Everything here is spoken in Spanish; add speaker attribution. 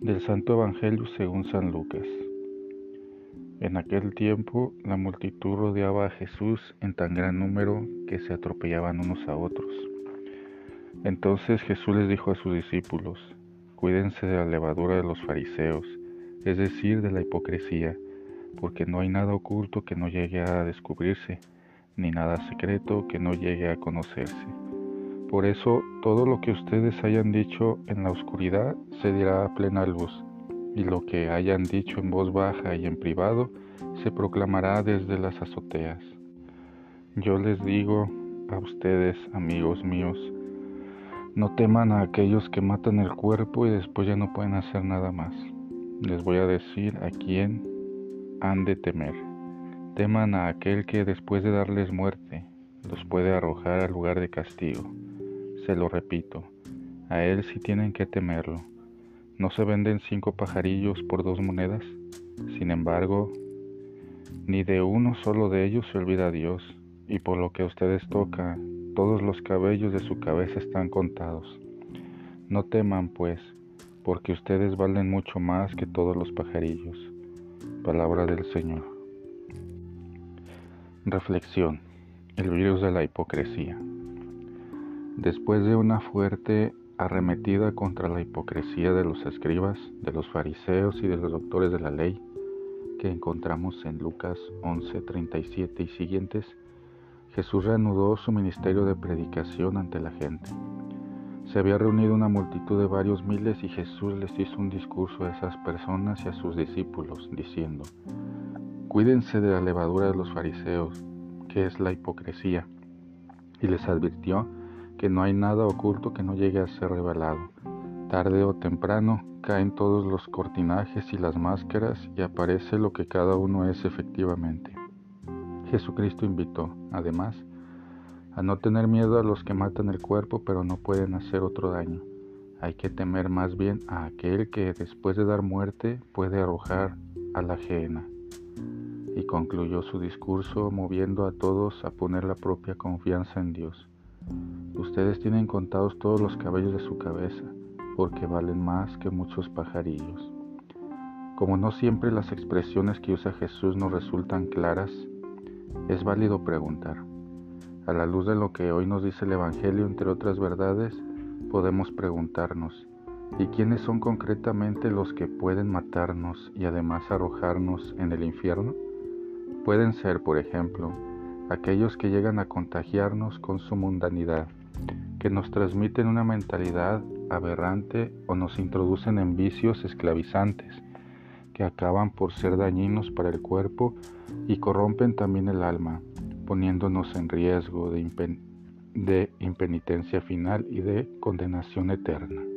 Speaker 1: Del Santo Evangelio según San Lucas. En aquel tiempo la multitud rodeaba a Jesús en tan gran número que se atropellaban unos a otros. Entonces Jesús les dijo a sus discípulos, cuídense de la levadura de los fariseos, es decir, de la hipocresía, porque no hay nada oculto que no llegue a descubrirse, ni nada secreto que no llegue a conocerse. Por eso todo lo que ustedes hayan dicho en la oscuridad se dirá a plena luz, y lo que hayan dicho en voz baja y en privado se proclamará desde las azoteas. Yo les digo a ustedes, amigos míos, no teman a aquellos que matan el cuerpo y después ya no pueden hacer nada más. Les voy a decir a quién han de temer. Teman a aquel que después de darles muerte los puede arrojar al lugar de castigo se lo repito, a él sí tienen que temerlo. ¿No se venden cinco pajarillos por dos monedas? Sin embargo, ni de uno solo de ellos se olvida Dios, y por lo que a ustedes toca, todos los cabellos de su cabeza están contados. No teman, pues, porque ustedes valen mucho más que todos los pajarillos. Palabra del Señor. Reflexión. El virus de la hipocresía. Después de una fuerte arremetida contra la hipocresía de los escribas, de los fariseos y de los doctores de la ley, que encontramos en Lucas 11, 37 y siguientes, Jesús reanudó su ministerio de predicación ante la gente. Se había reunido una multitud de varios miles y Jesús les hizo un discurso a esas personas y a sus discípulos, diciendo, Cuídense de la levadura de los fariseos, que es la hipocresía, y les advirtió que no hay nada oculto que no llegue a ser revelado. Tarde o temprano caen todos los cortinajes y las máscaras y aparece lo que cada uno es efectivamente. Jesucristo invitó, además, a no tener miedo a los que matan el cuerpo pero no pueden hacer otro daño. Hay que temer más bien a aquel que después de dar muerte puede arrojar a la ajena. Y concluyó su discurso moviendo a todos a poner la propia confianza en Dios. Ustedes tienen contados todos los cabellos de su cabeza, porque valen más que muchos pajarillos. Como no siempre las expresiones que usa Jesús nos resultan claras, es válido preguntar. A la luz de lo que hoy nos dice el Evangelio, entre otras verdades, podemos preguntarnos, ¿y quiénes son concretamente los que pueden matarnos y además arrojarnos en el infierno? Pueden ser, por ejemplo, aquellos que llegan a contagiarnos con su mundanidad, que nos transmiten una mentalidad aberrante o nos introducen en vicios esclavizantes, que acaban por ser dañinos para el cuerpo y corrompen también el alma, poniéndonos en riesgo de, de impenitencia final y de condenación eterna.